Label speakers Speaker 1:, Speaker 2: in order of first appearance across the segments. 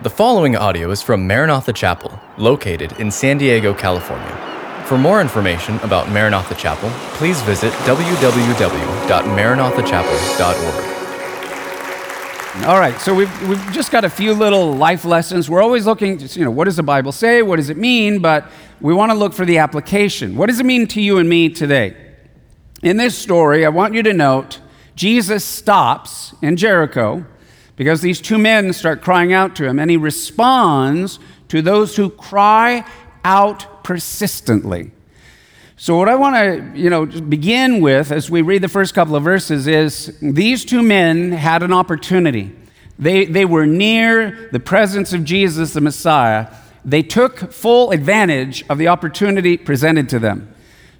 Speaker 1: The following audio is from Maranatha Chapel, located in San Diego, California. For more information about Maranatha Chapel, please visit www.maranathachapel.org.
Speaker 2: All right, so we've, we've just got a few little life lessons. We're always looking, you know, what does the Bible say? What does it mean? But we want to look for the application. What does it mean to you and me today? In this story, I want you to note Jesus stops in Jericho because these two men start crying out to him, and he responds to those who cry out persistently. So, what I want to you know, begin with as we read the first couple of verses is these two men had an opportunity. They, they were near the presence of Jesus, the Messiah. They took full advantage of the opportunity presented to them.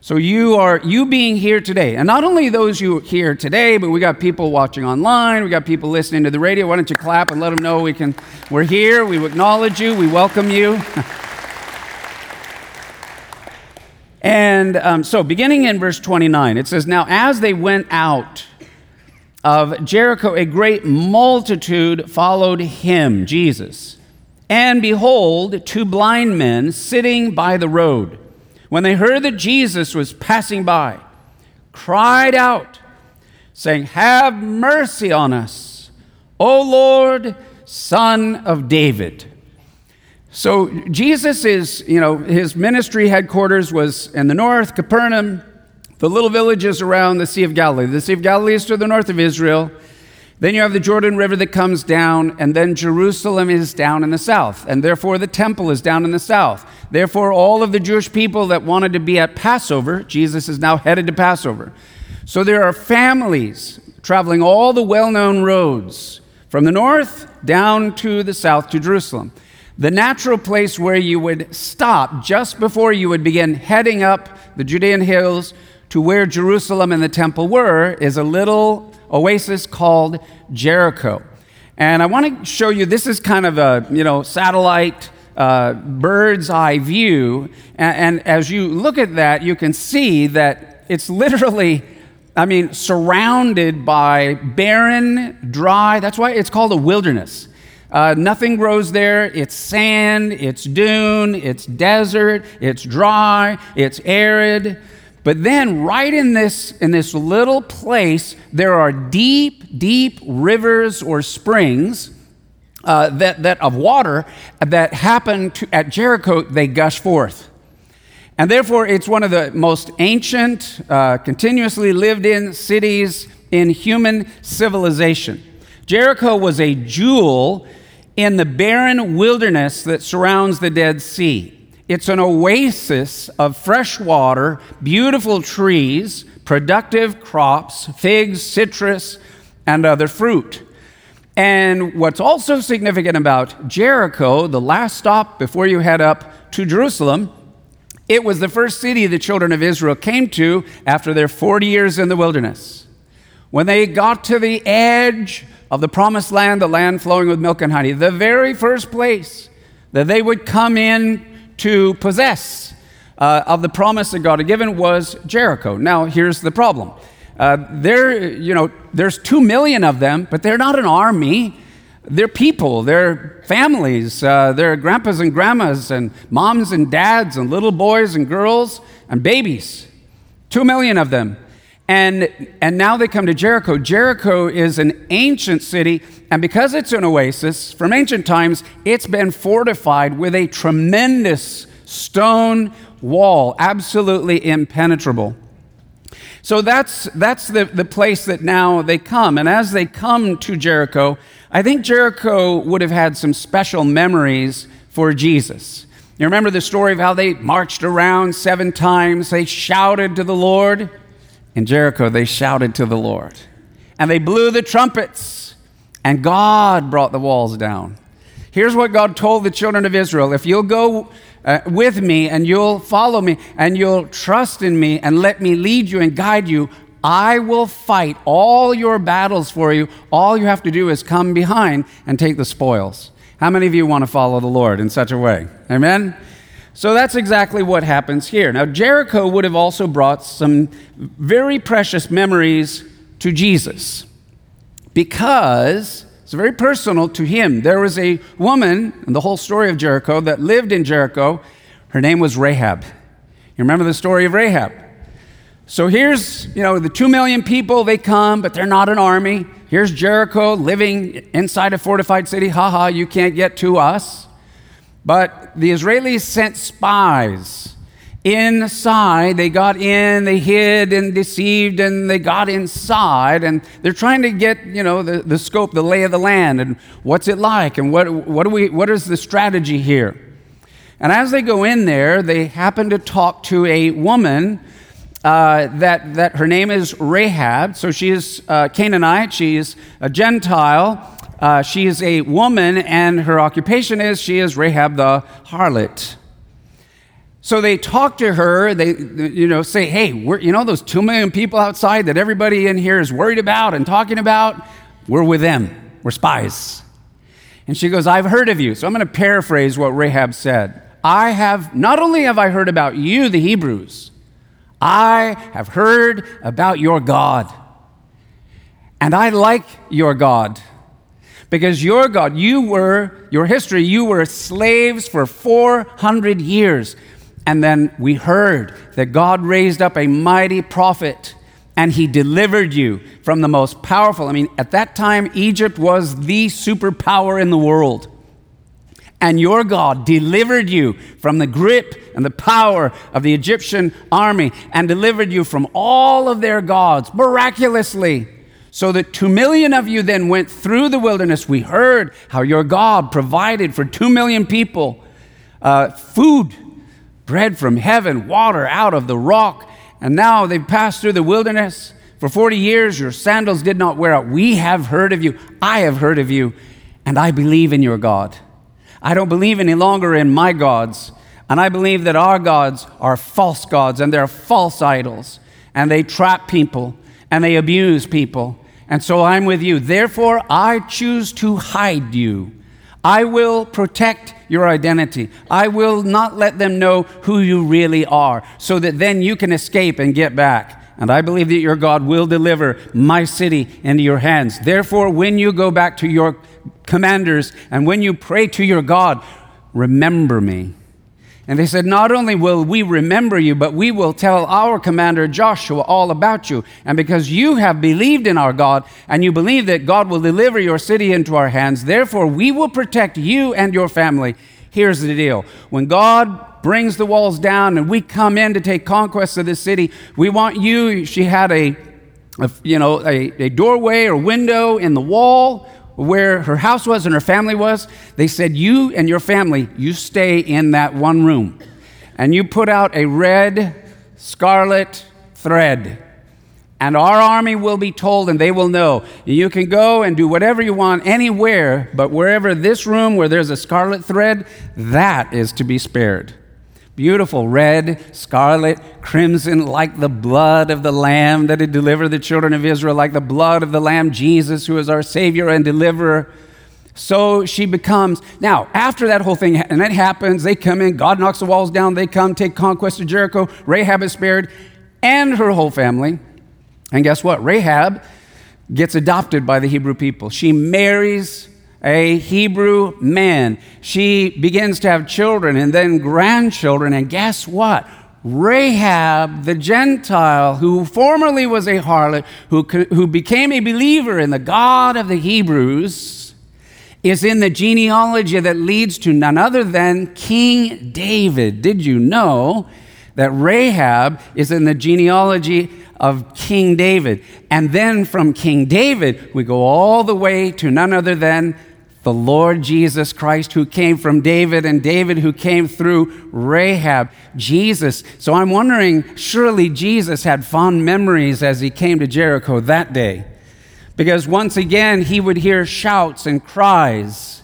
Speaker 2: So you are you being here today, and not only those you here today, but we got people watching online, we got people listening to the radio. Why don't you clap and let them know we can we're here, we acknowledge you, we welcome you. and um, so, beginning in verse 29, it says, "Now as they went out of Jericho, a great multitude followed him, Jesus, and behold, two blind men sitting by the road." When they heard that Jesus was passing by, cried out, saying, Have mercy on us, O Lord, Son of David. So Jesus is, you know, his ministry headquarters was in the north, Capernaum, the little villages around the Sea of Galilee. The Sea of Galilee is to the north of Israel. Then you have the Jordan River that comes down, and then Jerusalem is down in the south, and therefore the temple is down in the south. Therefore, all of the Jewish people that wanted to be at Passover, Jesus is now headed to Passover. So there are families traveling all the well known roads from the north down to the south to Jerusalem. The natural place where you would stop just before you would begin heading up the Judean hills to where Jerusalem and the temple were is a little oasis called Jericho. And I want to show you this is kind of a you know satellite uh, bird's eye view. And, and as you look at that, you can see that it's literally, I mean, surrounded by barren, dry. That's why it's called a wilderness. Uh, nothing grows there. It's sand, it's dune, it's desert, it's dry, it's arid. But then, right in this, in this little place, there are deep, deep rivers or springs uh, that, that of water that happen to, at Jericho, they gush forth. And therefore, it's one of the most ancient, uh, continuously lived in cities in human civilization. Jericho was a jewel in the barren wilderness that surrounds the Dead Sea. It's an oasis of fresh water, beautiful trees, productive crops, figs, citrus, and other fruit. And what's also significant about Jericho, the last stop before you head up to Jerusalem, it was the first city the children of Israel came to after their 40 years in the wilderness. When they got to the edge of the promised land, the land flowing with milk and honey, the very first place that they would come in to possess uh, of the promise that God had given was Jericho. Now, here's the problem. Uh, there, you know, there's two million of them, but they're not an army. They're people, they're families, uh, they're grandpas and grandmas, and moms and dads, and little boys and girls, and babies. Two million of them. And, and now they come to Jericho. Jericho is an ancient city, and because it's an oasis from ancient times, it's been fortified with a tremendous stone wall, absolutely impenetrable. So that's, that's the, the place that now they come. And as they come to Jericho, I think Jericho would have had some special memories for Jesus. You remember the story of how they marched around seven times, they shouted to the Lord. In Jericho, they shouted to the Lord. And they blew the trumpets, and God brought the walls down. Here's what God told the children of Israel If you'll go uh, with me and you'll follow me and you'll trust in me and let me lead you and guide you, I will fight all your battles for you. All you have to do is come behind and take the spoils. How many of you want to follow the Lord in such a way? Amen? So that's exactly what happens here. Now, Jericho would have also brought some very precious memories to Jesus because It's very personal to him. There was a woman in the whole story of Jericho that lived in Jericho. Her name was Rahab. You remember the story of Rahab? So here's, you know, the two million people, they come, but they're not an army. Here's Jericho living inside a fortified city. Ha ha, you can't get to us. But the Israelis sent spies inside. They got in, they hid and deceived, and they got inside. And they're trying to get, you know, the, the scope, the lay of the land, and what's it like, and what, what, do we, what is the strategy here? And as they go in there, they happen to talk to a woman uh, that, that her name is Rahab. So she is uh, Canaanite, she's a Gentile. Uh, she is a woman, and her occupation is she is Rahab the harlot. So they talk to her, they, you know, say, hey, you know those two million people outside that everybody in here is worried about and talking about? We're with them. We're spies. And she goes, I've heard of you. So I'm going to paraphrase what Rahab said. I have, not only have I heard about you, the Hebrews, I have heard about your God. And I like your God. Because your God, you were, your history, you were slaves for 400 years. And then we heard that God raised up a mighty prophet and he delivered you from the most powerful. I mean, at that time, Egypt was the superpower in the world and your God delivered you from the grip and the power of the Egyptian army and delivered you from all of their gods miraculously. So that two million of you then went through the wilderness. We heard how your God provided for two million people uh, food, bread from heaven, water out of the rock. And now they've passed through the wilderness. For 40 years, your sandals did not wear out. We have heard of you. I have heard of you. And I believe in your God. I don't believe any longer in my gods. And I believe that our gods are false gods and they're false idols. And they trap people and they abuse people. And so I'm with you. Therefore, I choose to hide you. I will protect your identity. I will not let them know who you really are so that then you can escape and get back. And I believe that your God will deliver my city into your hands. Therefore, when you go back to your commanders and when you pray to your God, remember me. And they said, Not only will we remember you, but we will tell our commander Joshua all about you. And because you have believed in our God and you believe that God will deliver your city into our hands, therefore we will protect you and your family. Here's the deal when God brings the walls down and we come in to take conquest of this city, we want you. She had a, a you know, a, a doorway or window in the wall where her house was and her family was, they said, You and your family, you stay in that one room. And you put out a red scarlet thread. And our army will be told, and they will know. You can go and do whatever you want anywhere, but wherever this room where there's a scarlet thread, that is to be spared. Beautiful red, scarlet, crimson, like the blood of the Lamb that had delivered the children of Israel, like the blood of the Lamb, Jesus, who is our Savior and deliverer. So she becomes. Now, after that whole thing, and that happens, they come in, God knocks the walls down, they come, take conquest of Jericho. Rahab is spared, and her whole family. And guess what? Rahab gets adopted by the Hebrew people. She marries a Hebrew man. She begins to have children and then grandchildren. And guess what? Rahab, the Gentile, who formerly was a harlot, who, who became a believer in the God of the Hebrews, is in the genealogy that leads to none other than King David. Did you know that Rahab is in the genealogy of King David? And then from King David, we go all the way to none other than the Lord Jesus Christ who came from David and David who came through Rahab. Jesus. So I'm wondering, surely Jesus had fond memories as he came to Jericho that day. Because once again, he would hear shouts and cries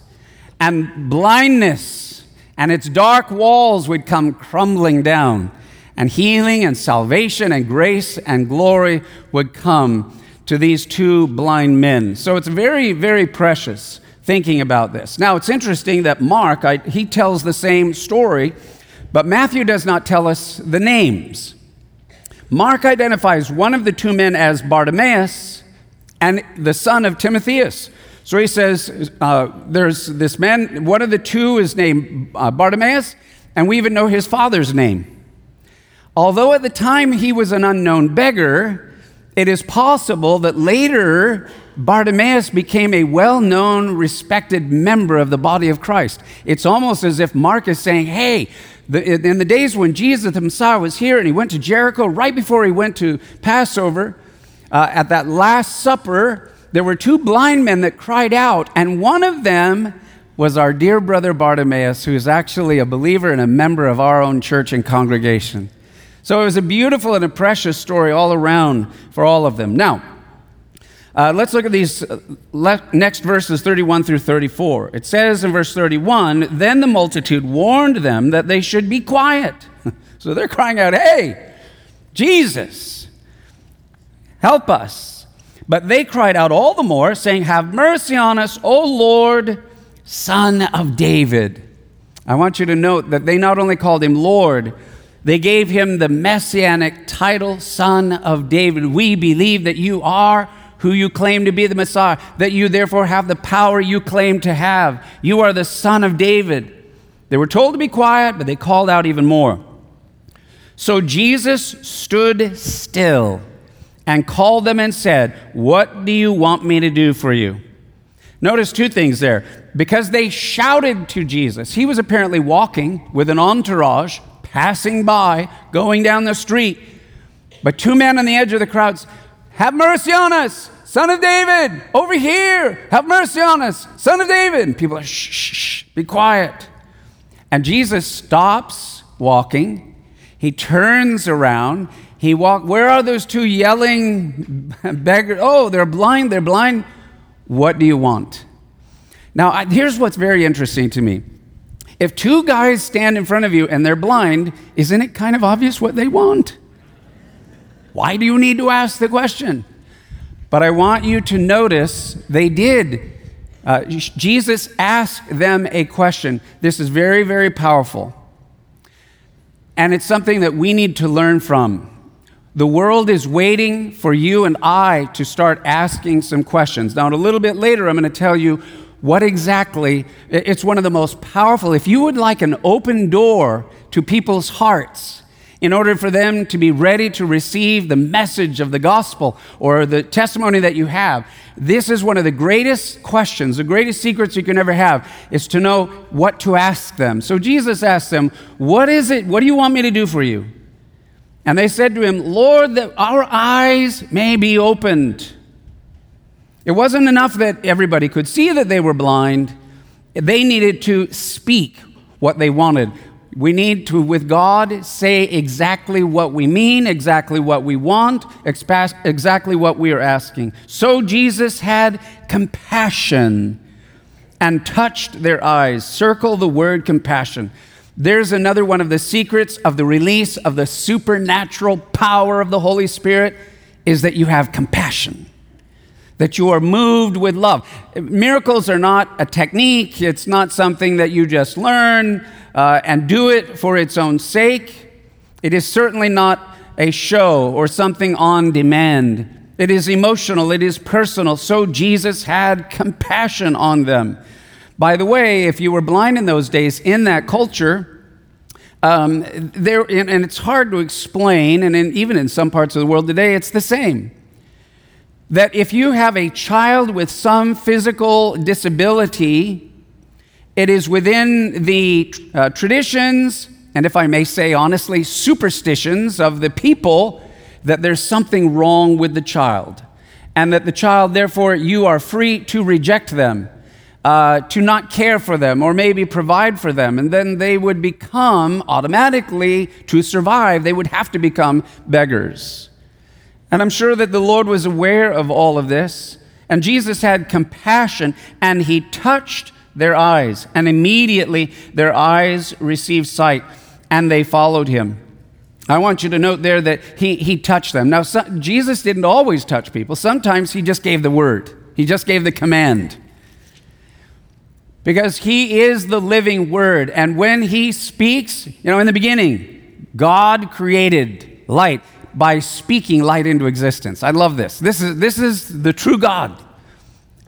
Speaker 2: and blindness, and its dark walls would come crumbling down, and healing and salvation and grace and glory would come to these two blind men. So it's very, very precious thinking about this. Now, it's interesting that Mark, I, he tells the same story, but Matthew does not tell us the names. Mark identifies one of the two men as Bartimaeus and the son of Timotheus. So he says, uh, There's this man, one of the two is named uh, Bartimaeus, and we even know his father's name. Although at the time he was an unknown beggar, it is possible that later Bartimaeus became a well known, respected member of the body of Christ. It's almost as if Mark is saying, Hey, the, in the days when Jesus the Messiah was here and he went to Jericho, right before he went to Passover, uh, at that Last Supper, there were two blind men that cried out, and one of them was our dear brother Bartimaeus, who is actually a believer and a member of our own church and congregation. So it was a beautiful and a precious story all around for all of them. Now, uh, let's look at these uh, next verses 31 through 34. It says in verse 31 Then the multitude warned them that they should be quiet. so they're crying out, Hey, Jesus, help us. But they cried out all the more, saying, Have mercy on us, O Lord, Son of David. I want you to note that they not only called him Lord, they gave him the messianic title, Son of David. We believe that you are who you claim to be the Messiah, that you therefore have the power you claim to have. You are the Son of David. They were told to be quiet, but they called out even more. So Jesus stood still and called them and said, What do you want me to do for you? Notice two things there. Because they shouted to Jesus, he was apparently walking with an entourage, passing by, going down the street. But two men on the edge of the crowds, have mercy on us, son of David, over here, have mercy on us, son of David. And people are, shh, shh, shh, be quiet. And Jesus stops walking. He turns around. He walk. Where are those two yelling beggars? Oh, they're blind. They're blind. What do you want? Now, here's what's very interesting to me. If two guys stand in front of you and they're blind, isn't it kind of obvious what they want? Why do you need to ask the question? But I want you to notice they did. Uh, Jesus asked them a question. This is very, very powerful. And it's something that we need to learn from. The world is waiting for you and I to start asking some questions. Now, a little bit later, I'm going to tell you what exactly, it's one of the most powerful. If you would like an open door to people's hearts, in order for them to be ready to receive the message of the gospel or the testimony that you have. This is one of the greatest questions, the greatest secrets you can ever have, is to know what to ask them. So Jesus asked them, What is it? What do you want me to do for you? And they said to him, Lord, that our eyes may be opened. It wasn't enough that everybody could see that they were blind, they needed to speak what they wanted. We need to, with God, say exactly what we mean, exactly what we want, exactly what we are asking. So Jesus had compassion and touched their eyes. Circle the word compassion. There's another one of the secrets of the release of the supernatural power of the Holy Spirit is that you have compassion that you are moved with love. Miracles are not a technique, it's not something that you just learn uh, and do it for its own sake. It is certainly not a show or something on demand. It is emotional, it is personal. So Jesus had compassion on them. By the way, if you were blind in those days, in that culture, um, there, and it's hard to explain, and in, even in some parts of the world today, it's the same that if you have a child with some physical disability, it is within the uh, traditions, and if I may say honestly, superstitions of the people that there's something wrong with the child. And that the child, therefore, you are free to reject them, uh, to not care for them, or maybe provide for them. And then they would become automatically, to survive, they would have to become beggars. And I'm sure that the Lord was aware of all of this. And Jesus had compassion and he touched their eyes. And immediately their eyes received sight and they followed him. I want you to note there that he, he touched them. Now, so, Jesus didn't always touch people, sometimes he just gave the word, he just gave the command. Because he is the living word. And when he speaks, you know, in the beginning, God created light by speaking light into existence. I love this. This is, this is the true God.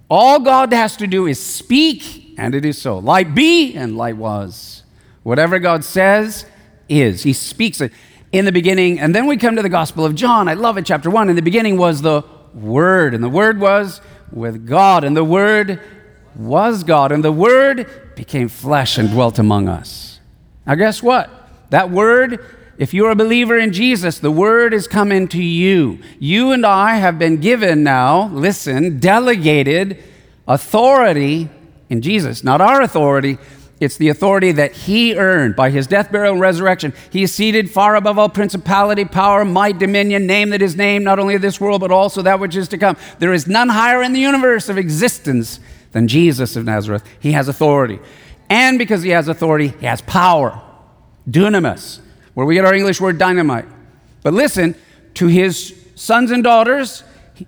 Speaker 2: All God has to do is speak, and it is so. Light be, and light was. Whatever God says is. He speaks it in the beginning. And then we come to the Gospel of John. I love it, chapter 1. In the beginning was the Word, and the Word was with God, and the Word was God, and the Word became flesh and dwelt among us. Now, guess what? That Word, if you're a believer in Jesus, the Word is coming to you. You and I have been given now, listen, delegated authority in Jesus, not our authority it's the authority that he earned by his death, burial, and resurrection. He is seated far above all principality, power, might, dominion, name that is named, not only of this world, but also that which is to come. There is none higher in the universe of existence than Jesus of Nazareth. He has authority. And because he has authority, he has power. Dunamis, where we get our English word dynamite. But listen, to his sons and daughters,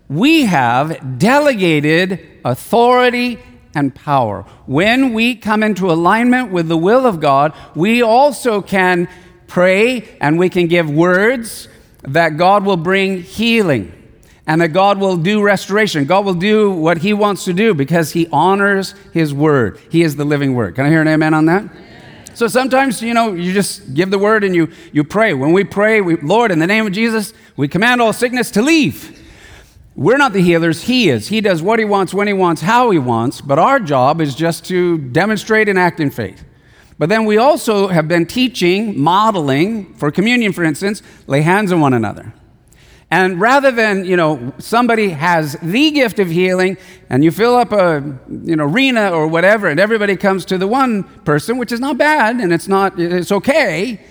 Speaker 2: we have delegated authority and power. When we come into alignment with the will of God, we also can pray and we can give words that God will bring healing and that God will do restoration. God will do what He wants to do because He honors His word. He is the living word. Can I hear an amen on that? So sometimes, you know, you just give the word and you, you pray. When we pray, we, Lord, in the name of Jesus, we command all sickness to leave. We're not the healers, He is. He does what He wants, when He wants, how He wants, but our job is just to demonstrate and act in faith. But then we also have been teaching, modeling, for communion, for instance, lay hands on one another. And rather than, you know, somebody has the gift of healing and you fill up a, you know, arena or whatever and everybody comes to the one person, which is not bad and it's not, it's okay.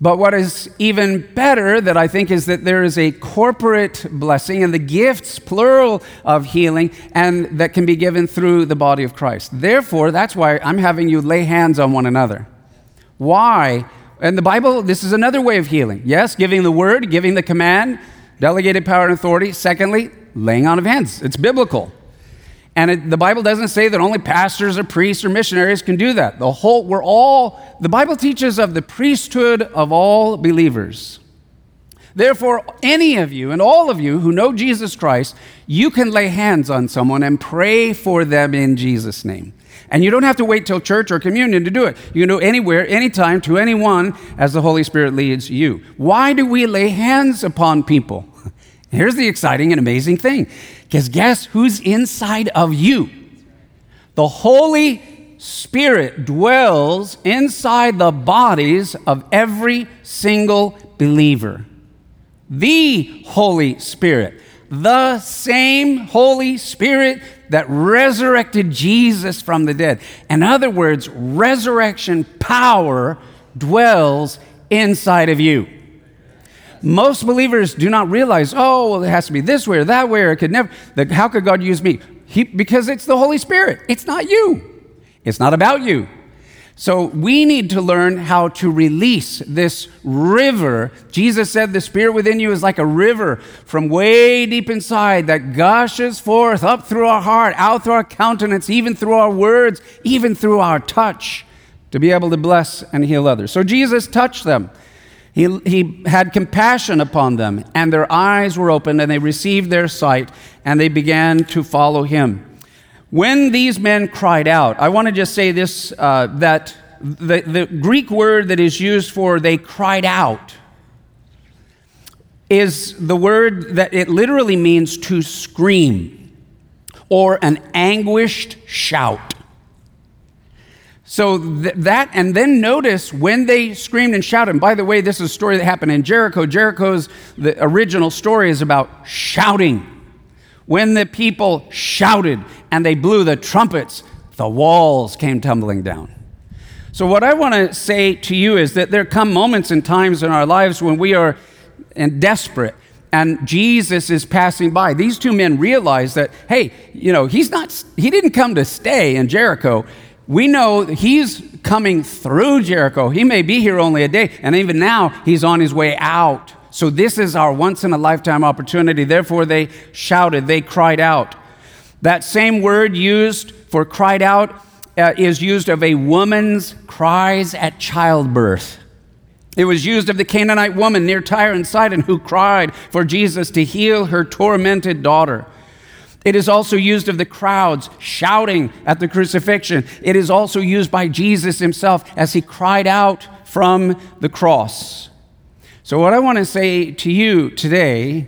Speaker 2: But what is even better that I think is that there is a corporate blessing and the gifts, plural, of healing, and that can be given through the body of Christ. Therefore, that's why I'm having you lay hands on one another. Why? And the Bible, this is another way of healing. Yes, giving the word, giving the command, delegated power and authority. Secondly, laying on of hands. It's biblical. And it, the Bible doesn't say that only pastors or priests or missionaries can do that. The whole, we're all, the Bible teaches of the priesthood of all believers. Therefore, any of you and all of you who know Jesus Christ, you can lay hands on someone and pray for them in Jesus' name. And you don't have to wait till church or communion to do it. You can do it anywhere, anytime, to anyone as the Holy Spirit leads you. Why do we lay hands upon people? Here's the exciting and amazing thing because guess who's inside of you? The Holy Spirit dwells inside the bodies of every single believer. The Holy Spirit, the same Holy Spirit that resurrected Jesus from the dead. In other words, resurrection power dwells inside of you. Most believers do not realize, oh, well, it has to be this way or that way, or it could never. The, how could God use me? He, because it's the Holy Spirit. It's not you. It's not about you. So we need to learn how to release this river. Jesus said the spirit within you is like a river from way deep inside that gushes forth up through our heart, out through our countenance, even through our words, even through our touch to be able to bless and heal others. So Jesus touched them. He, he had compassion upon them, and their eyes were opened, and they received their sight, and they began to follow him. When these men cried out, I want to just say this uh, that the, the Greek word that is used for they cried out is the word that it literally means to scream or an anguished shout. So th- that, and then notice when they screamed and shouted. And by the way, this is a story that happened in Jericho. Jericho's the original story is about shouting. When the people shouted and they blew the trumpets, the walls came tumbling down. So, what I want to say to you is that there come moments and times in our lives when we are desperate and Jesus is passing by. These two men realize that, hey, you know, he's not, he didn't come to stay in Jericho we know he's coming through Jericho. He may be here only a day, and even now he's on his way out. So, this is our once in a lifetime opportunity. Therefore, they shouted, they cried out. That same word used for cried out uh, is used of a woman's cries at childbirth. It was used of the Canaanite woman near Tyre and Sidon who cried for Jesus to heal her tormented daughter. It is also used of the crowds shouting at the crucifixion. It is also used by Jesus himself as he cried out from the cross. So, what I want to say to you today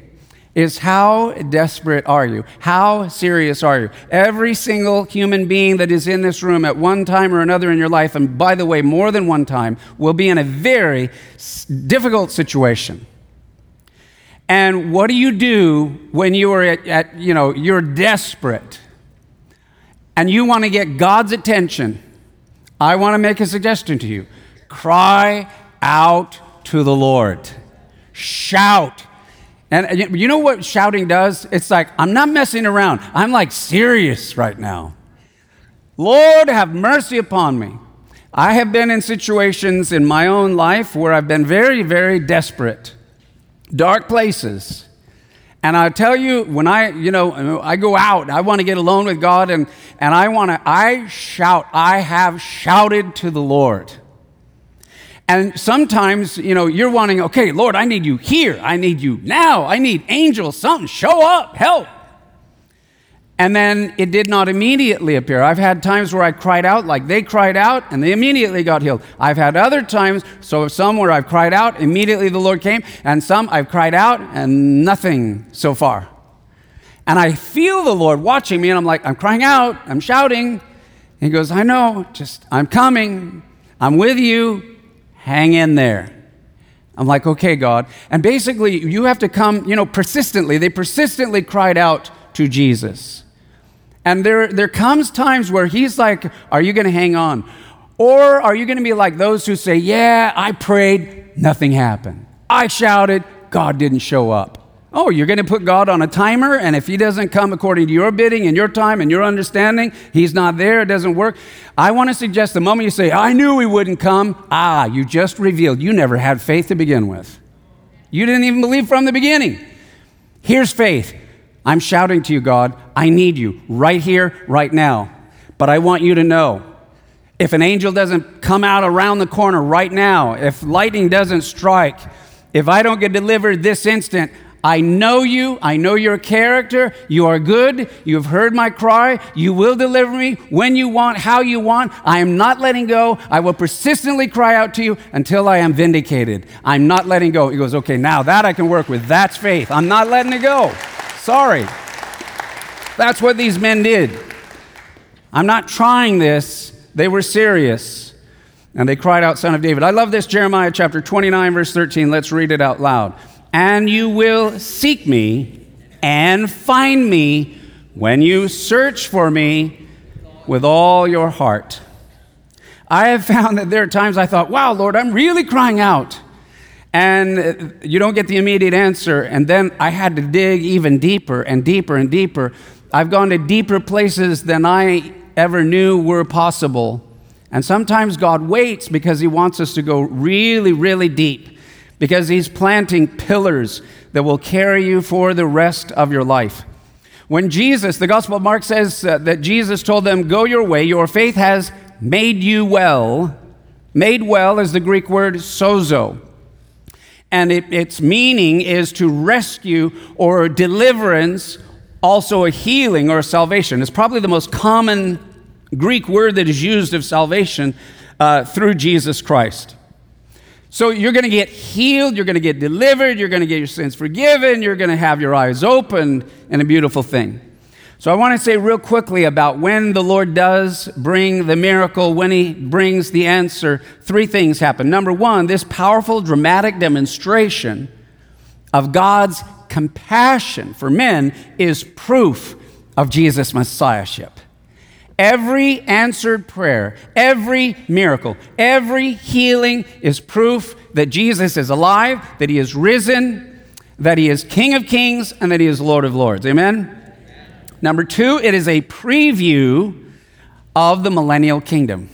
Speaker 2: is how desperate are you? How serious are you? Every single human being that is in this room at one time or another in your life, and by the way, more than one time, will be in a very difficult situation. And what do you do when you are at, at you know, you're desperate and you want to get God's attention? I want to make a suggestion to you. Cry out to the Lord. Shout. And you know what shouting does? It's like, I'm not messing around. I'm like serious right now. Lord, have mercy upon me. I have been in situations in my own life where I've been very, very desperate dark places. And I tell you, when I, you know, I go out, I want to get alone with God, and, and I want to, I shout, I have shouted to the Lord. And sometimes, you know, you're wanting, okay, Lord, I need you here. I need you now. I need angels, something, show up, help. And then it did not immediately appear. I've had times where I cried out like they cried out and they immediately got healed. I've had other times, so some where I've cried out, immediately the Lord came, and some I've cried out and nothing so far. And I feel the Lord watching me, and I'm like, I'm crying out, I'm shouting. He goes, I know, just, I'm coming, I'm with you, hang in there. I'm like, okay, God. And basically, you have to come, you know, persistently. They persistently cried out to Jesus. And there, there comes times where he's like, Are you going to hang on? Or are you going to be like those who say, Yeah, I prayed, nothing happened. I shouted, God didn't show up. Oh, you're going to put God on a timer, and if He doesn't come according to your bidding and your time and your understanding, He's not there, it doesn't work. I want to suggest the moment you say, I knew He wouldn't come, ah, you just revealed you never had faith to begin with. You didn't even believe from the beginning. Here's faith I'm shouting to you, God, I need you right here, right now. But I want you to know if an angel doesn't come out around the corner right now, if lightning doesn't strike, if I don't get delivered this instant, I know you. I know your character. You are good. You have heard my cry. You will deliver me when you want, how you want. I am not letting go. I will persistently cry out to you until I am vindicated. I'm not letting go. He goes, okay, now that I can work with. That's faith. I'm not letting it go. Sorry. That's what these men did. I'm not trying this. They were serious. And they cried out, Son of David. I love this, Jeremiah chapter 29, verse 13. Let's read it out loud. And you will seek me and find me when you search for me with all your heart. I have found that there are times I thought, wow, Lord, I'm really crying out and you don't get the immediate answer. And then I had to dig even deeper and deeper and deeper. I've gone to deeper places than I ever knew were possible. And sometimes God waits because He wants us to go really, really deep, because He's planting pillars that will carry you for the rest of your life. When Jesus, the Gospel of Mark says uh, that Jesus told them, Go your way, your faith has made you well. Made well is the Greek word sozo and it, its meaning is to rescue or deliverance, also a healing or a salvation. It's probably the most common Greek word that is used of salvation uh, through Jesus Christ. So you're going to get healed, you're going to get delivered, you're going to get your sins forgiven, you're going to have your eyes opened, and a beautiful thing. So I want to say real quickly about when the Lord does bring the miracle, when He brings the answer. Three things happen. Number one, this powerful, dramatic demonstration of God's compassion for men is proof of Jesus' messiahship. Every answered prayer, every miracle, every healing is proof that Jesus is alive, that He is risen, that He is King of kings, and that He is Lord of lords. Amen? Number two, it is a preview of the millennial kingdom.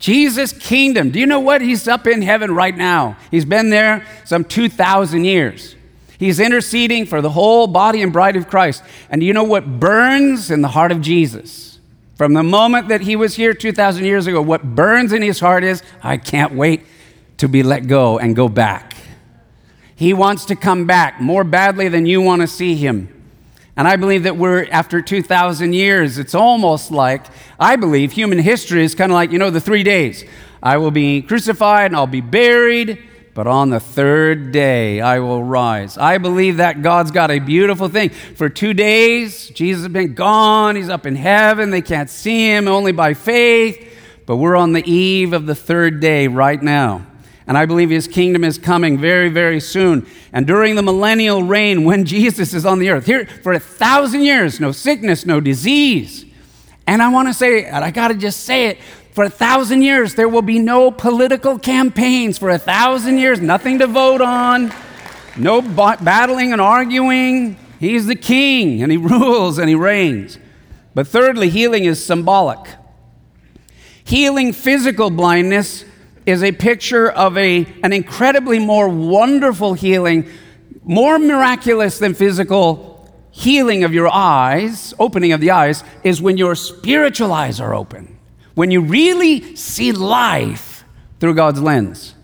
Speaker 2: Jesus' kingdom. Do you know what? He's up in heaven right now. He's been there some 2,000 years. He's interceding for the whole body and bride of Christ. And do you know what burns in the heart of Jesus? From the moment that he was here 2,000 years ago, what burns in his heart is, I can't wait to be let go and go back. He wants to come back more badly than you want to see him. And I believe that we're, after 2,000 years, it's almost like, I believe human history is kind of like, you know, the three days. I will be crucified and I'll be buried, but on the third day I will rise. I believe that God's got a beautiful thing. For two days, Jesus has been gone. He's up in heaven. They can't see him only by faith. But we're on the eve of the third day right now. And I believe his kingdom is coming very, very soon. And during the millennial reign, when Jesus is on the earth, here for a thousand years, no sickness, no disease. And I want to say, and I got to just say it, for a thousand years, there will be no political campaigns. For a thousand years, nothing to vote on, no battling and arguing. He's the king, and he rules and he reigns. But thirdly, healing is symbolic. Healing physical blindness is a picture of a, an incredibly more wonderful healing, more miraculous than physical healing of your eyes, opening of the eyes, is when your spiritual eyes are open, when you really see life through God's lens.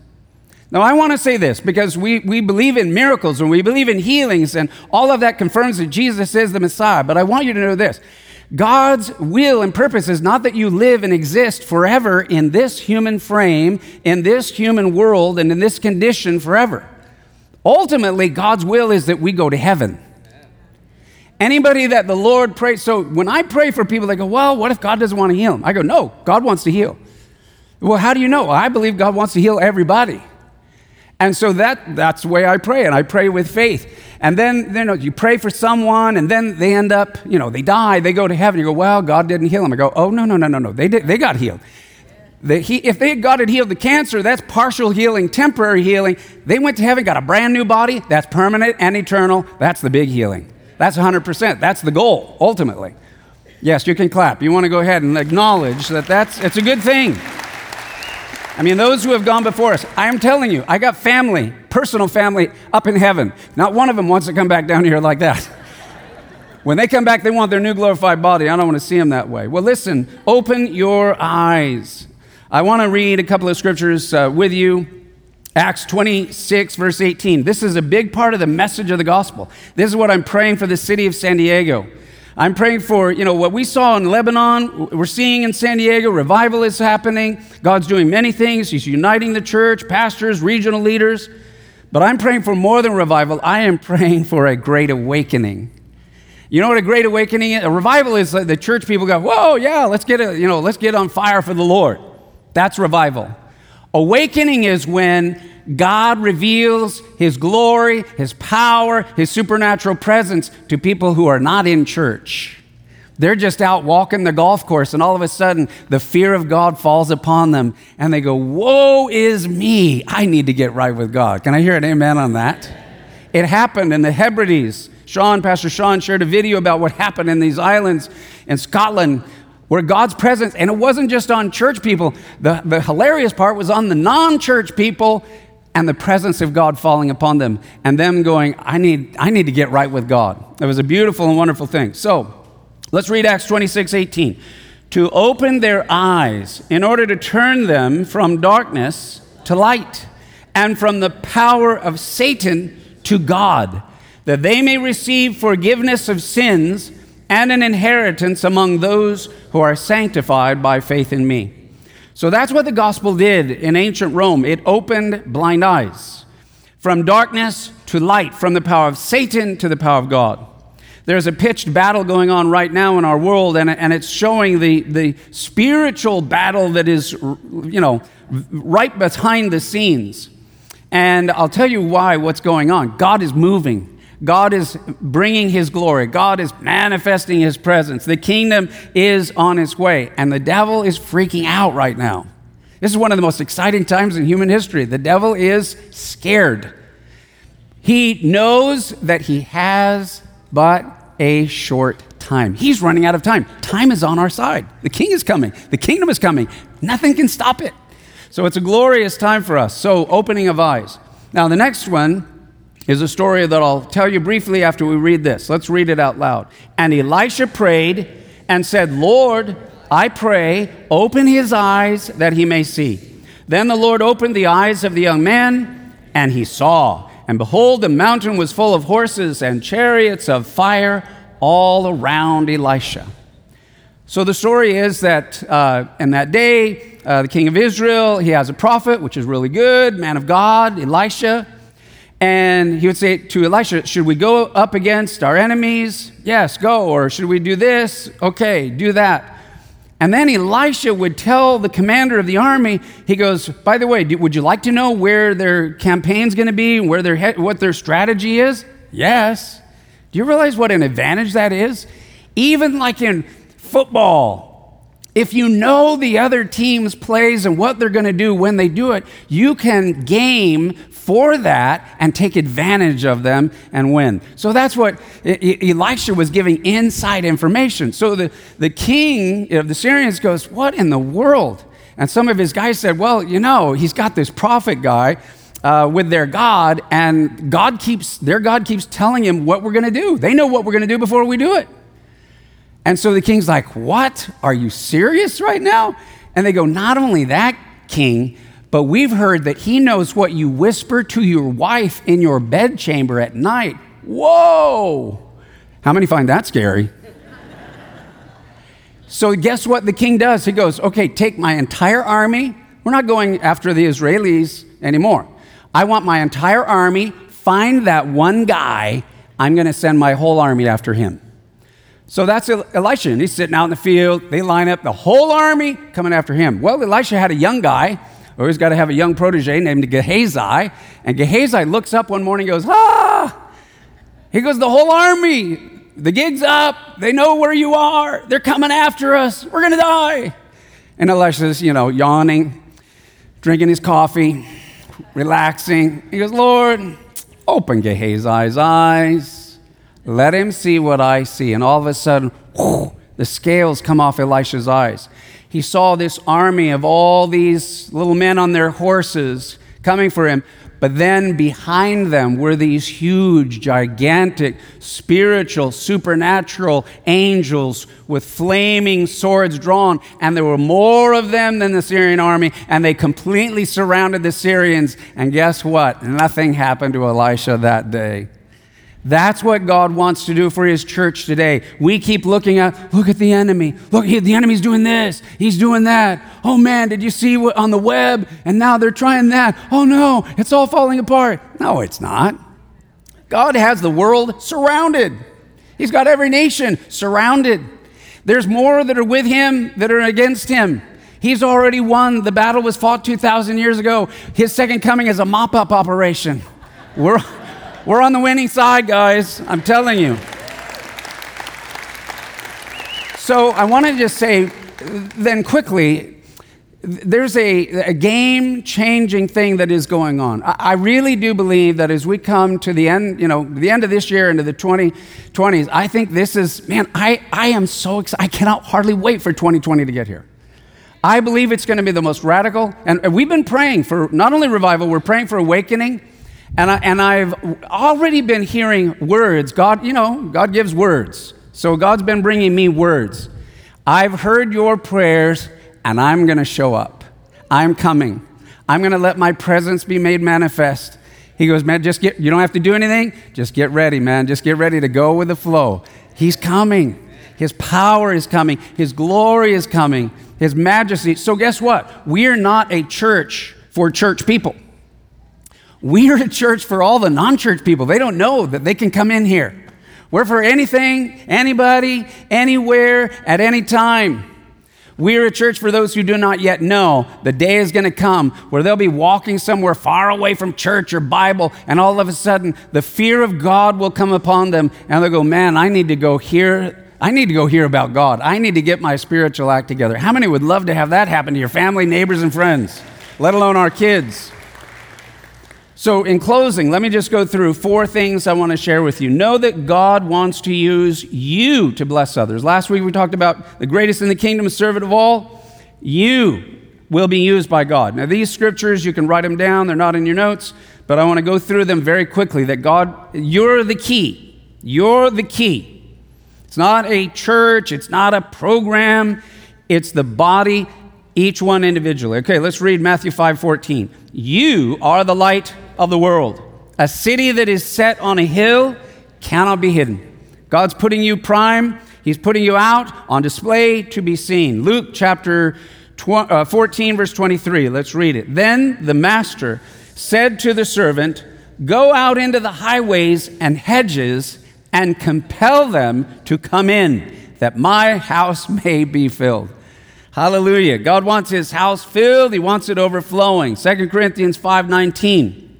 Speaker 2: Now, I want to say this because we, we believe in miracles and we believe in healings, and all of that confirms that Jesus is the Messiah. But I want you to know this God's will and purpose is not that you live and exist forever in this human frame, in this human world, and in this condition forever. Ultimately, God's will is that we go to heaven. Anybody that the Lord prays, so when I pray for people, they go, Well, what if God doesn't want to heal them? I go, No, God wants to heal. Well, how do you know? I believe God wants to heal everybody. And so that, that's the way I pray, and I pray with faith. And then you, know, you pray for someone, and then they end up, you know, they die, they go to heaven. You go, well, God didn't heal them. I go, oh, no, no, no, no, no. They, did, they got healed. They, he, if they had got it healed the cancer, that's partial healing, temporary healing. They went to heaven, got a brand new body, that's permanent and eternal. That's the big healing. That's 100%. That's the goal, ultimately. Yes, you can clap. You want to go ahead and acknowledge that that's it's a good thing. I mean, those who have gone before us, I am telling you, I got family, personal family up in heaven. Not one of them wants to come back down here like that. When they come back, they want their new glorified body. I don't want to see them that way. Well, listen, open your eyes. I want to read a couple of scriptures uh, with you. Acts 26, verse 18. This is a big part of the message of the gospel. This is what I'm praying for the city of San Diego. I'm praying for, you know, what we saw in Lebanon, we're seeing in San Diego, revival is happening. God's doing many things. He's uniting the church, pastors, regional leaders. But I'm praying for more than revival. I am praying for a great awakening. You know what a great awakening is? A revival is like the church people go, "Whoa, yeah, let's get a, you know, let's get on fire for the Lord." That's revival. Awakening is when God reveals His glory, His power, His supernatural presence to people who are not in church. They're just out walking the golf course, and all of a sudden, the fear of God falls upon them, and they go, Woe is me! I need to get right with God. Can I hear an amen on that? It happened in the Hebrides. Sean, Pastor Sean, shared a video about what happened in these islands in Scotland where God's presence, and it wasn't just on church people, the, the hilarious part was on the non church people and the presence of God falling upon them and them going, I need, I need to get right with God. It was a beautiful and wonderful thing. So let's read Acts 26 18. To open their eyes in order to turn them from darkness to light and from the power of Satan to God, that they may receive forgiveness of sins and an inheritance among those who are sanctified by faith in me. So that's what the gospel did in ancient Rome. It opened blind eyes from darkness to light, from the power of Satan to the power of God. There's a pitched battle going on right now in our world, and, and it's showing the, the spiritual battle that is, you know, right behind the scenes. And I'll tell you why, what's going on. God is moving. God is bringing His glory. God is manifesting His presence. The kingdom is on its way, and the devil is freaking out right now. This is one of the most exciting times in human history. The devil is scared. He knows that he has but a short time. He's running out of time. Time is on our side. The king is coming, the kingdom is coming. Nothing can stop it. So it's a glorious time for us. So, opening of eyes. Now, the next one is a story that I'll tell you briefly after we read this. Let's read it out loud. And Elisha prayed and said, Lord, I pray, open his eyes that he may see. Then the Lord opened the eyes of the young man, and he saw. And behold, the mountain was full of horses and chariots of fire all around Elisha. So the story is that uh, in that day, uh, the king of Israel, he has a prophet, which is really good, man of God, Elisha. And he would say to Elisha, Should we go up against our enemies? Yes, go. Or should we do this? Okay, do that. And then Elisha would tell the commander of the army, he goes, By the way, would you like to know where their campaign's going to be, where their, what their strategy is? Yes. Do you realize what an advantage that is? Even like in football, if you know the other team's plays and what they're going to do when they do it, you can game for that and take advantage of them and win. So that's what Elisha was giving inside information. So the, the king of the Syrians goes, What in the world? And some of his guys said, Well, you know, he's got this prophet guy. Uh, with their God, and God keeps their God keeps telling him what we're going to do. They know what we're going to do before we do it. And so the king's like, What? Are you serious right now? And they go, Not only that, king, but we've heard that he knows what you whisper to your wife in your bedchamber at night. Whoa! How many find that scary? so, guess what the king does? He goes, Okay, take my entire army. We're not going after the Israelis anymore. I want my entire army, find that one guy. I'm going to send my whole army after him. So that's Elisha, and he's sitting out in the field. They line up the whole army coming after him. Well, Elisha had a young guy, or he's got to have a young protege named Gehazi. And Gehazi looks up one morning and goes, Ah! He goes, The whole army, the gig's up. They know where you are. They're coming after us. We're going to die. And Elisha's, you know, yawning, drinking his coffee, relaxing. He goes, Lord, open Gehazi's eyes let him see what I see. And all of a sudden, whoosh, the scales come off Elisha's eyes. He saw this army of all these little men on their horses coming for him. But then behind them were these huge, gigantic, spiritual, supernatural angels with flaming swords drawn. And there were more of them than the Syrian army. And they completely surrounded the Syrians. And guess what? Nothing happened to Elisha that day. That's what God wants to do for his church today. We keep looking at, look at the enemy. Look, the enemy's doing this. He's doing that. Oh man, did you see what on the web? And now they're trying that. Oh no, it's all falling apart. No, it's not. God has the world surrounded. He's got every nation surrounded. There's more that are with him that are against him. He's already won. The battle was fought 2,000 years ago. His second coming is a mop up operation. We're. We're on the winning side, guys. I'm telling you. So I want to just say, then quickly, there's a, a game changing thing that is going on. I, I, really do believe that as we come to the end, you know, the end of this year into the 2020s, I think this is, man, I, I am so excited. I cannot hardly wait for 2020 to get here. I believe it's going to be the most radical. And we've been praying for not only revival, we're praying for awakening. And, I, and I've already been hearing words. God, you know, God gives words. So God's been bringing me words. I've heard your prayers, and I'm going to show up. I'm coming. I'm going to let my presence be made manifest. He goes, man, just get, you don't have to do anything. Just get ready, man. Just get ready to go with the flow. He's coming. His power is coming. His glory is coming. His majesty. So, guess what? We are not a church for church people. We're a church for all the non church people. They don't know that they can come in here. We're for anything, anybody, anywhere, at any time. We're a church for those who do not yet know. The day is going to come where they'll be walking somewhere far away from church or Bible, and all of a sudden the fear of God will come upon them, and they'll go, Man, I need to go hear. I need to go hear about God. I need to get my spiritual act together. How many would love to have that happen to your family, neighbors, and friends, let alone our kids? So, in closing, let me just go through four things I want to share with you. Know that God wants to use you to bless others. Last week we talked about the greatest in the kingdom, servant of all. You will be used by God. Now, these scriptures, you can write them down, they're not in your notes, but I want to go through them very quickly. That God, you're the key. You're the key. It's not a church, it's not a program, it's the body, each one individually. Okay, let's read Matthew 5 14. You are the light of the world. A city that is set on a hill cannot be hidden. God's putting you prime, He's putting you out on display to be seen. Luke chapter uh, 14, verse 23. Let's read it. Then the master said to the servant, Go out into the highways and hedges and compel them to come in, that my house may be filled. Hallelujah. God wants his house filled, he wants it overflowing. 2 Corinthians 5:19.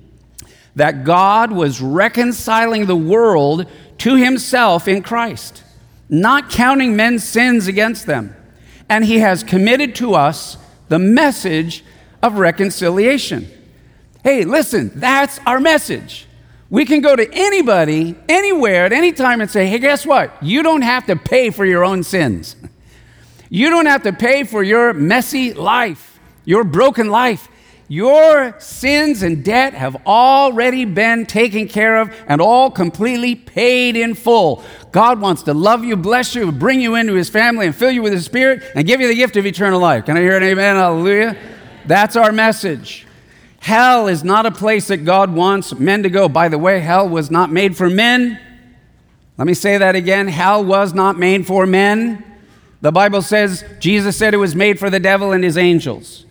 Speaker 2: That God was reconciling the world to himself in Christ, not counting men's sins against them. And he has committed to us the message of reconciliation. Hey, listen, that's our message. We can go to anybody, anywhere, at any time and say, hey, guess what? You don't have to pay for your own sins. You don't have to pay for your messy life, your broken life. Your sins and debt have already been taken care of and all completely paid in full. God wants to love you, bless you, bring you into his family, and fill you with his spirit and give you the gift of eternal life. Can I hear an amen? Hallelujah. That's our message. Hell is not a place that God wants men to go. By the way, hell was not made for men. Let me say that again. Hell was not made for men. The Bible says, Jesus said it was made for the devil and his angels.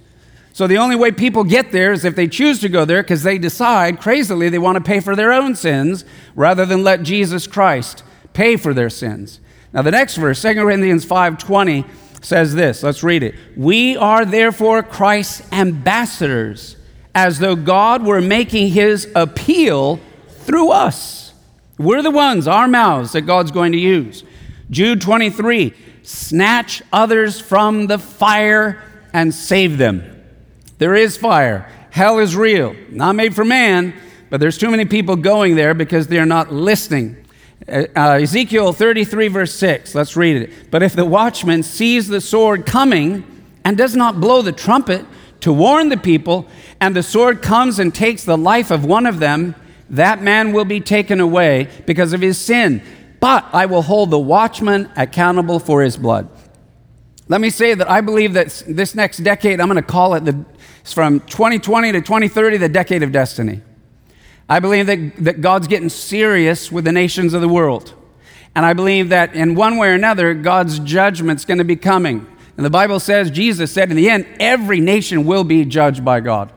Speaker 2: So the only way people get there is if they choose to go there because they decide crazily they want to pay for their own sins rather than let Jesus Christ pay for their sins. Now the next verse, 2 Corinthians 5:20 says this. Let's read it. We are therefore Christ's ambassadors as though God were making his appeal through us. We're the ones, our mouths, that God's going to use. Jude 23 snatch others from the fire and save them. There is fire. Hell is real. Not made for man, but there's too many people going there because they're not listening. Uh, uh Ezekiel 33, verse 6. Let's read it. But if the watchman sees the sword coming and does not blow the trumpet, to warn the people, and the sword comes and takes the life of one of them, that man will be taken away because of his sin. But I will hold the watchman accountable for his blood. Let me say that I believe that this next decade, I'm going to call it the, from 2020 to 2030, the decade of destiny. I believe that, that God's getting serious with the nations of the world. And I believe that in one way or another, God's judgment's going to be coming. And the Bible says, Jesus said, in the end, every nation will be judged by God.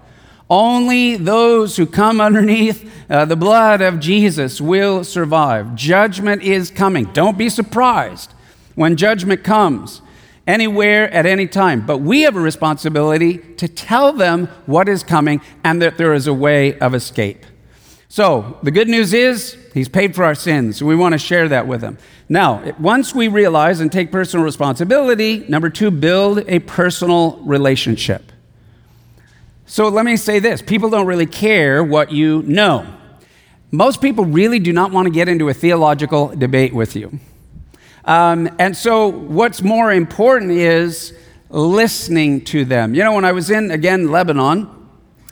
Speaker 2: Only those who come underneath uh, the blood of Jesus will survive. Judgment is coming. Don't be surprised when judgment comes anywhere at any time. But we have a responsibility to tell them what is coming and that there is a way of escape. So the good news is he's paid for our sins. We want to share that with him. Now, once we realize and take personal responsibility, number two, build a personal relationship. So let me say this people don't really care what you know. Most people really do not want to get into a theological debate with you. Um, and so, what's more important is listening to them. You know, when I was in, again, Lebanon,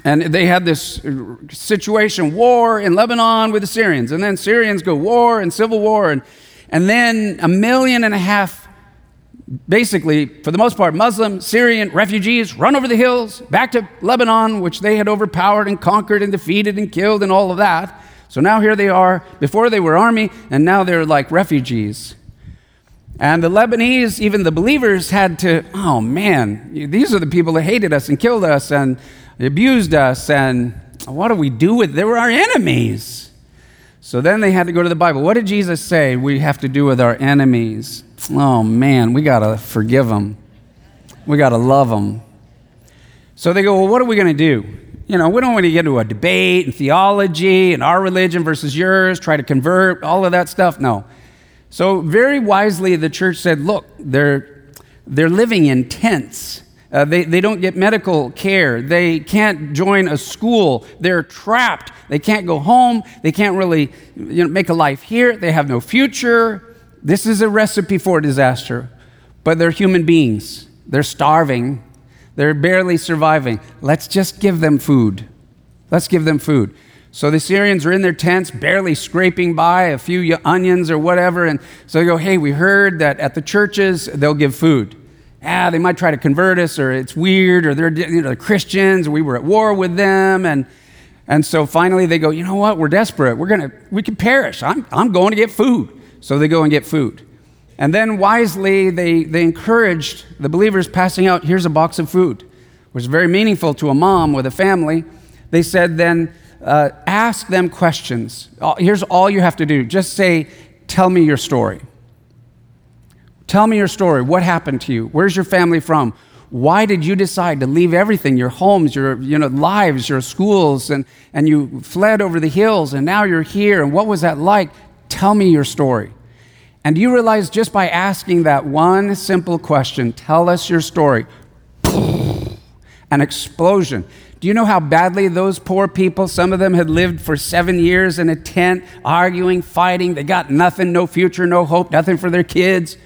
Speaker 2: and they had this situation, war in Lebanon with the Syrians. And then Syrians go war and civil war. And, and then a million and a half, basically, for the most part, Muslim, Syrian refugees run over the hills back to Lebanon, which they had overpowered and conquered and defeated and killed and all of that. So now here they are. Before they were army, and now they're like refugees. And the Lebanese, even the believers, had to, oh man, these are the people that hated us and killed us. And abused us, and what do we do with They were our enemies. So then they had to go to the Bible. What did Jesus say we have to do with our enemies? Oh man, we got to forgive them. We got to love them. So they go, Well, what are we going to do? You know, we don't want to get into a debate and theology and our religion versus yours, try to convert, all of that stuff. No. So, very wisely, the church said, Look, they're, they're living in tents. Uh, they, they don't get medical care. They can't join a school. They're trapped. They can't go home. They can't really you know, make a life here. They have no future. This is a recipe for disaster. But they're human beings. They're starving. They're barely surviving. Let's just give them food. Let's give them food. So the Syrians are in their tents, barely scraping by a few onions or whatever. And so they go, Hey, we heard that at the churches they'll give food ah, they might try to convert us, or it's weird, or they're, you know, Christians, we were at war with them. And, and so finally they go, you know what, we're desperate. We're gonna, we can perish. I'm, I'm going to get food. So they go and get food. And then wisely, they, they encouraged the believers passing out here's a box of food, which is very meaningful to a mom with a family. They said, then uh, ask them questions. Here's all you have to do just say, Tell me your story. Tell me your story. What happened to you? Where's your family from? Why did you decide to leave everything, your homes, your you know, lives, your schools, and, and you fled over the hills, and now you're here, and what was that like? Tell me your story. And you realize just by asking that one simple question, tell us your story, an explosion. Do you know how badly those poor people, some of them had lived for seven years in a tent, arguing, fighting. They got nothing, no future, no hope, nothing for their kids.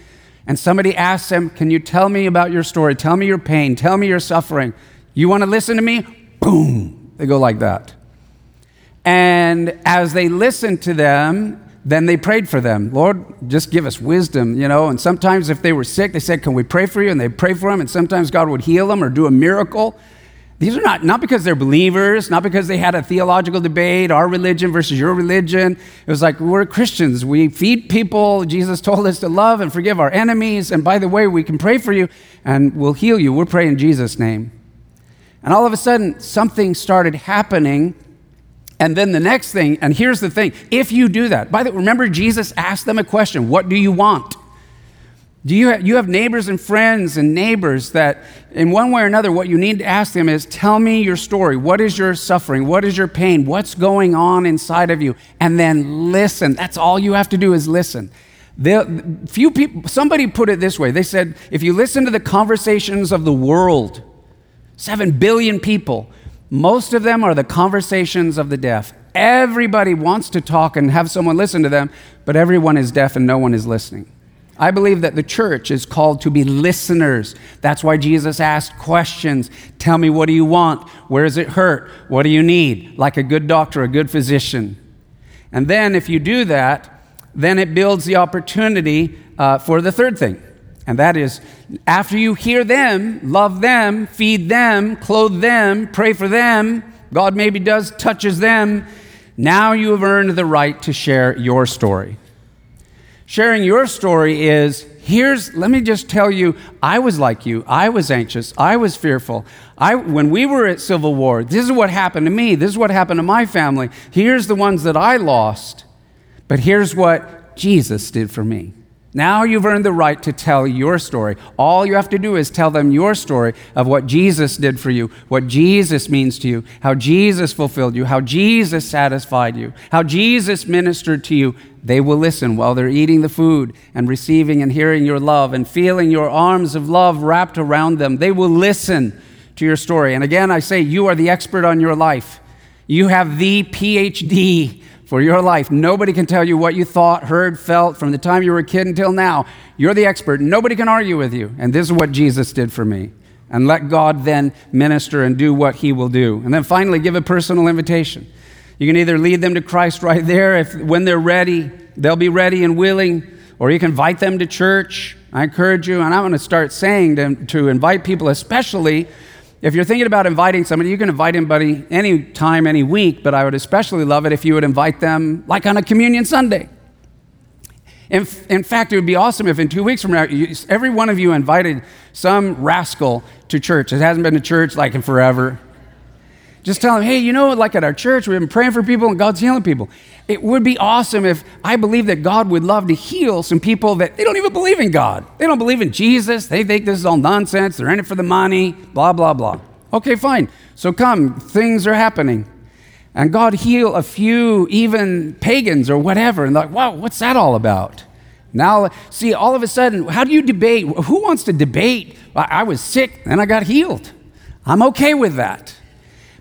Speaker 2: And somebody asks them, Can you tell me about your story? Tell me your pain. Tell me your suffering. You want to listen to me? Boom. They go like that. And as they listened to them, then they prayed for them. Lord, just give us wisdom, you know. And sometimes if they were sick, they said, Can we pray for you? And they pray for them. And sometimes God would heal them or do a miracle. These are not, not because they're believers, not because they had a theological debate, our religion versus your religion. It was like, we're Christians. We feed people. Jesus told us to love and forgive our enemies. And by the way, we can pray for you and we'll heal you. We're praying in Jesus' name. And all of a sudden, something started happening. And then the next thing, and here's the thing if you do that, by the way, remember Jesus asked them a question What do you want? Do you have, you have neighbors and friends and neighbors that, in one way or another, what you need to ask them is tell me your story. What is your suffering? What is your pain? What's going on inside of you? And then listen. That's all you have to do is listen. The, few people, somebody put it this way. They said, if you listen to the conversations of the world, seven billion people, most of them are the conversations of the deaf. Everybody wants to talk and have someone listen to them, but everyone is deaf and no one is listening. I believe that the church is called to be listeners. That's why Jesus asked questions. Tell me, what do you want? Where does it hurt? What do you need? Like a good doctor, a good physician. And then, if you do that, then it builds the opportunity uh, for the third thing. And that is, after you hear them, love them, feed them, clothe them, pray for them, God maybe does touches them, now you have earned the right to share your story. Sharing your story is here's let me just tell you i was like you. I was anxious. I was fearful. I when we were at civil war this is what happened to me. This is what happened to my family. Here's the ones that i lost. But here's what jesus did for me now you've earned the right to tell your story. All you have to do is tell them your story of what Jesus did for you, what Jesus means to you, how Jesus fulfilled you, how Jesus satisfied you, how Jesus ministered to you. They will listen while they're eating the food and receiving and hearing your love and feeling your arms of love wrapped around them. They will listen to your story. And again, I say, you are the expert on your life. You have the PhD for your life. Nobody can tell you what you thought, heard, felt from the time you were a kid until now. You're the expert. Nobody can argue with you. And this is what Jesus did for me. And let God then minister and do what he will do. And then finally, give a personal invitation. You can either lead them to Christ right there if when they're ready, they'll be ready and willing, or you can invite them to church. I encourage you, and I'm going to start saying to, to invite people, especially if you're thinking about inviting somebody, you can invite anybody any time, any week, but I would especially love it if you would invite them like on a communion Sunday. In, in fact, it would be awesome if in two weeks from now, you, every one of you invited some rascal to church. It hasn't been to church like in forever. Just tell them, hey, you know, like at our church, we've been praying for people and God's healing people. It would be awesome if I believe that God would love to heal some people that they don't even believe in God. They don't believe in Jesus. They think this is all nonsense. They're in it for the money, blah, blah, blah. Okay, fine. So come, things are happening. And God heal a few, even pagans or whatever. And like, wow, what's that all about? Now, see, all of a sudden, how do you debate? Who wants to debate? I was sick and I got healed. I'm okay with that.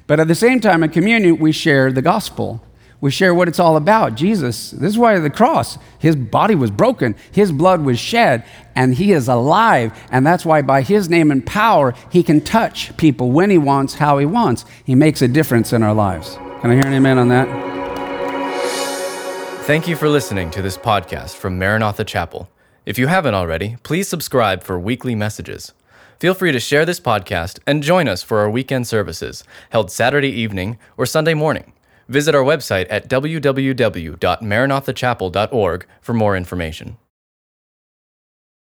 Speaker 2: But at the same time, in communion, we share the gospel. We share what it's all about. Jesus, this is why the cross, his body was broken, his blood was shed, and he is alive. And that's why, by his name and power, he can touch people when he wants, how he wants. He makes a difference in our lives. Can I hear an amen on that?
Speaker 1: Thank you for listening to this podcast from Maranatha Chapel. If you haven't already, please subscribe for weekly messages. Feel free to share this podcast and join us for our weekend services held Saturday evening or Sunday morning. Visit our website at www.maranathachapel.org for more information.